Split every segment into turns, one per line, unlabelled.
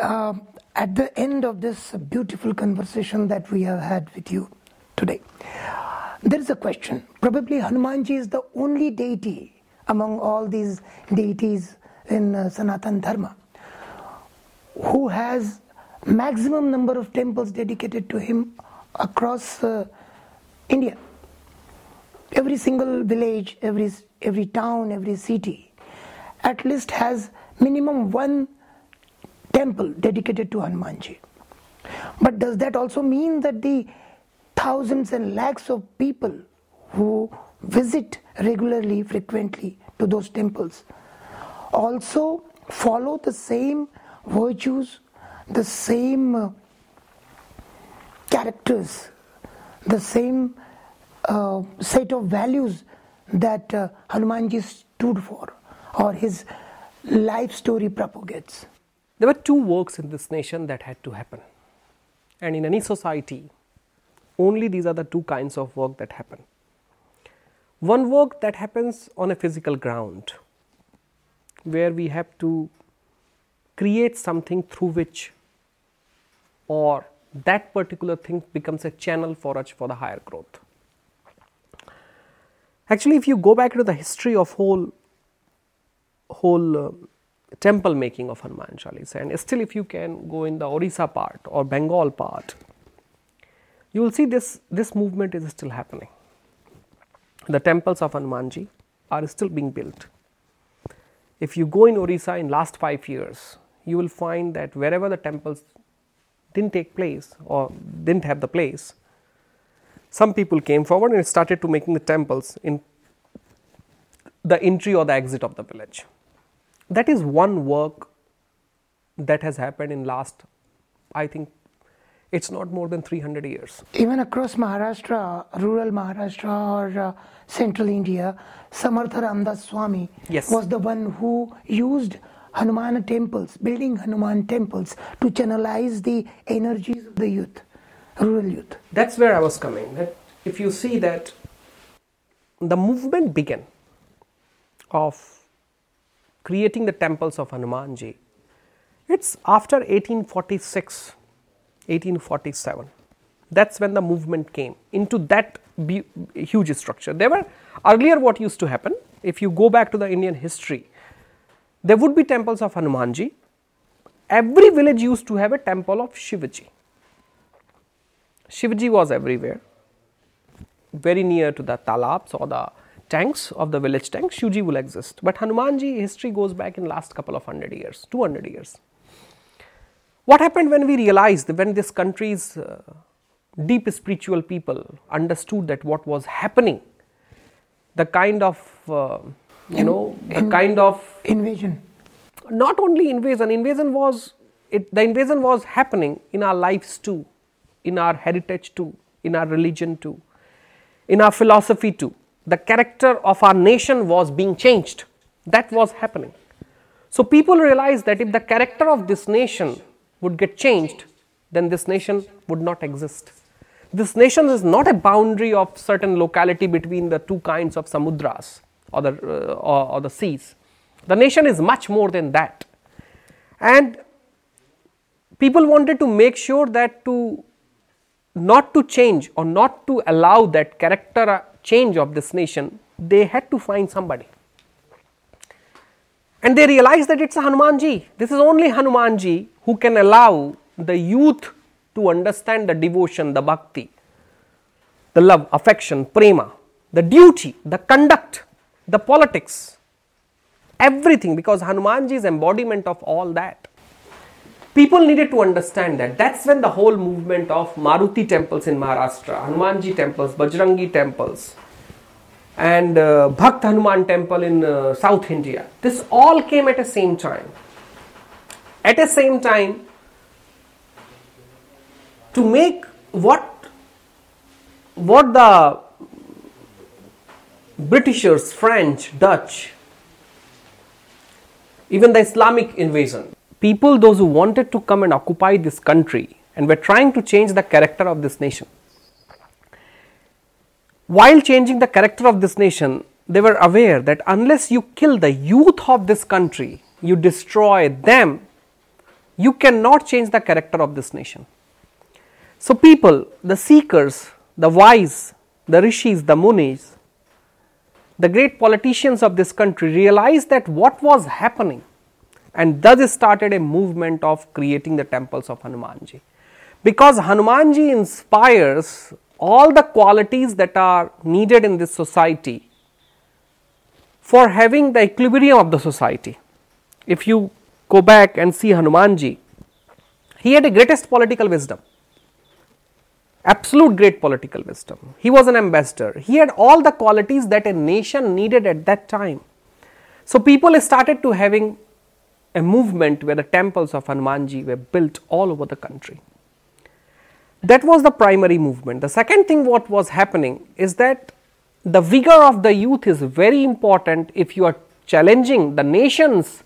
Uh, at the end of this beautiful conversation that we have had with you today, there is a question. Probably Hanumanji is the only deity among all these deities in uh, Sanatan Dharma who has maximum number of temples dedicated to him across uh, India. Every single village, every every town, every city, at least has minimum one temple dedicated to Hanumanji. But does that also mean that the thousands and lakhs of people who visit regularly, frequently to those temples also follow the same virtues, the same uh, characters, the same uh, set of values that uh, Hanumanji stood for or his life story propagates.
There were two works in this nation that had to happen. And in any society, only these are the two kinds of work that happen. One work that happens on a physical ground, where we have to create something through which or that particular thing becomes a channel for us for the higher growth. Actually, if you go back to the history of whole whole uh, temple making of Hanuman Chalisa, and still, if you can go in the Orissa part or Bengal part, you will see this this movement is still happening. The temples of Hanumanji are still being built. If you go in Orissa in last five years, you will find that wherever the temples didn't take place or didn't have the place, some people came forward and started to making the temples in the entry or the exit of the village. That is one work that has happened in last, I think, it's not more than 300 years.
Even across Maharashtra, rural Maharashtra or uh, central India, Samartha Ramdas Swami
yes.
was the one who used Hanuman temples, building Hanuman temples to channelize the energies of the youth, rural youth.
That's where I was coming. That if you see that the movement began of creating the temples of Hanumanji, it's after 1846, 1847. That's when the movement came into that huge structure. There were earlier what used to happen, if you go back to the Indian history, there would be temples of Hanumanji. Every village used to have a temple of Shivaji. Shivaji was everywhere, very near to the talabs or the tanks of the village tanks, Shivaji will exist. But Hanumanji history goes back in last couple of hundred years, 200 years. What happened when we realized when this country's uh, deep spiritual people understood that what was happening, the kind of uh, you in, know the in, kind of
invasion
not only invasion invasion was it, the invasion was happening in our lives too in our heritage too in our religion too in our philosophy too the character of our nation was being changed that was happening so people realized that if the character of this nation would get changed then this nation would not exist this nation is not a boundary of certain locality between the two kinds of samudras or the, uh, or, or the seas. The nation is much more than that. And people wanted to make sure that to not to change or not to allow that character change of this nation, they had to find somebody. And they realized that it's Hanumanji. This is only Hanumanji who can allow the youth to understand the devotion, the bhakti, the love, affection, prema, the duty, the conduct the politics, everything because Hanumanji is embodiment of all that. People needed to understand that. That's when the whole movement of Maruti temples in Maharashtra, Hanumanji temples, Bajrangi temples, and uh, Bhakt Hanuman temple in uh, South India. This all came at the same time. At the same time, to make what what the Britishers, French, Dutch, even the Islamic invasion. People, those who wanted to come and occupy this country and were trying to change the character of this nation. While changing the character of this nation, they were aware that unless you kill the youth of this country, you destroy them, you cannot change the character of this nation. So, people, the seekers, the wise, the rishis, the munis, the great politicians of this country realized that what was happening and thus started a movement of creating the temples of Hanumanji. Because Hanumanji inspires all the qualities that are needed in this society for having the equilibrium of the society. If you go back and see Hanumanji, he had the greatest political wisdom absolute great political wisdom. He was an ambassador. He had all the qualities that a nation needed at that time. So people started to having a movement where the temples of Hanumanji were built all over the country. That was the primary movement. The second thing what was happening is that the vigor of the youth is very important if you are challenging the nations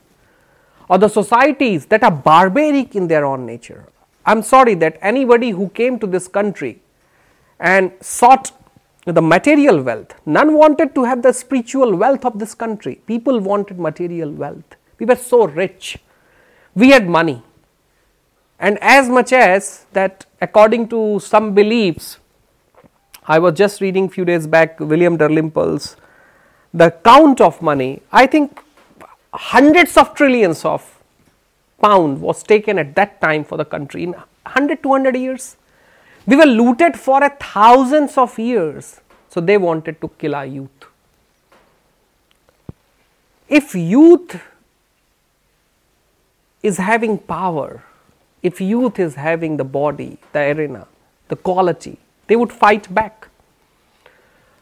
or the societies that are barbaric in their own nature I'm sorry that anybody who came to this country and sought the material wealth, none wanted to have the spiritual wealth of this country. People wanted material wealth. We were so rich. We had money. And as much as that, according to some beliefs, I was just reading few days back William Dalrymple's the count of money. I think hundreds of trillions of pound was taken at that time for the country in 100 200 years we were looted for a thousands of years so they wanted to kill our youth if youth is having power if youth is having the body the arena the quality they would fight back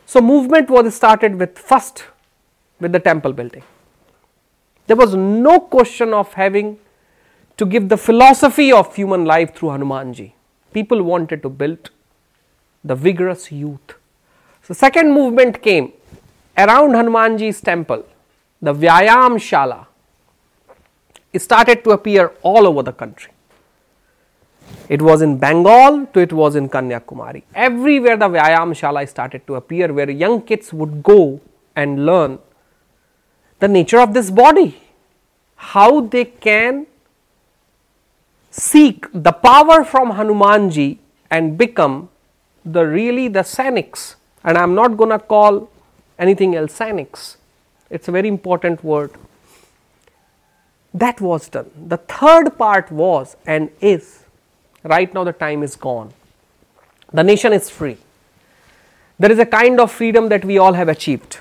so movement was started with first with the temple building there was no question of having to give the philosophy of human life through Hanumanji. People wanted to build the vigorous youth. So, second movement came around Hanumanji's temple, the Vyayam Shala. It started to appear all over the country. It was in Bengal to it was in Kanyakumari. Everywhere the Vyayam Shala started to appear, where young kids would go and learn the nature of this body, how they can seek the power from Hanumanji and become the really the sainiks. And I am not going to call anything else sainiks. It's a very important word. That was done. The third part was and is right now the time is gone. The nation is free. There is a kind of freedom that we all have achieved.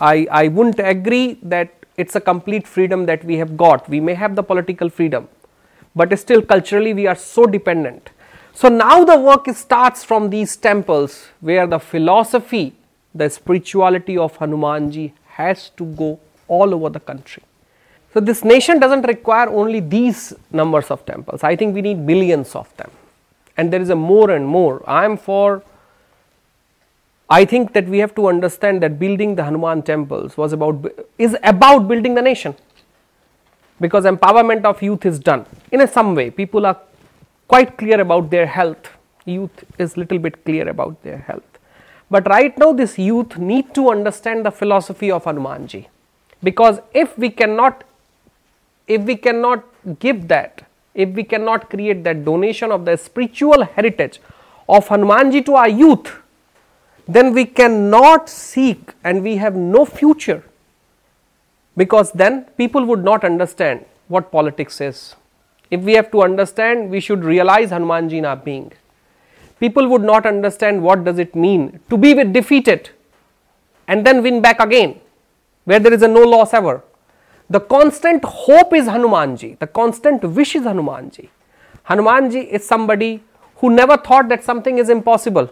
I, I wouldn't agree that it's a complete freedom that we have got. We may have the political freedom, but still culturally we are so dependent. So now the work starts from these temples where the philosophy, the spirituality of Hanumanji has to go all over the country. So this nation doesn't require only these numbers of temples. I think we need millions of them. And there is a more and more. I am for I think that we have to understand that building the Hanuman temples was about is about building the nation because empowerment of youth is done in a some way people are quite clear about their health youth is little bit clear about their health but right now this youth need to understand the philosophy of hanumanji because if we cannot if we cannot give that if we cannot create that donation of the spiritual heritage of hanumanji to our youth then we cannot seek and we have no future because then people would not understand what politics is. If we have to understand, we should realize Hanumanji in our being. People would not understand what does it mean to be defeated and then win back again, where there is a no loss ever. The constant hope is Hanumanji, the constant wish is Hanumanji. Hanumanji is somebody who never thought that something is impossible.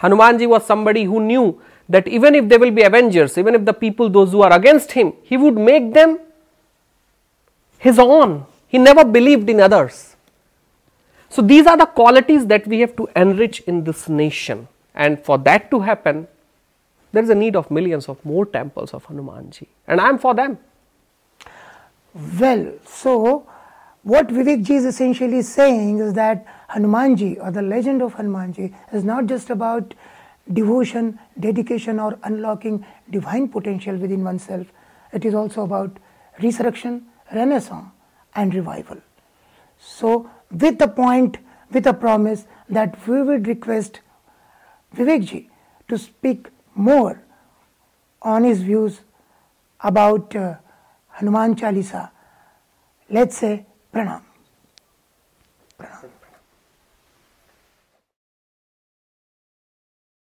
Hanumanji was somebody who knew that even if there will be avengers, even if the people, those who are against him, he would make them his own. He never believed in others. So, these are the qualities that we have to enrich in this nation. And for that to happen, there is a need of millions of more temples of Hanumanji. And I am for them.
Well, so what Vivek ji is essentially saying is that Hanumanji or the legend of Hanumanji is not just about devotion, dedication, or unlocking divine potential within oneself. It is also about resurrection, renaissance, and revival. So, with the point, with a promise that we would request Vivekji to speak more on his views about uh, Hanuman Chalisa, let's say pranam.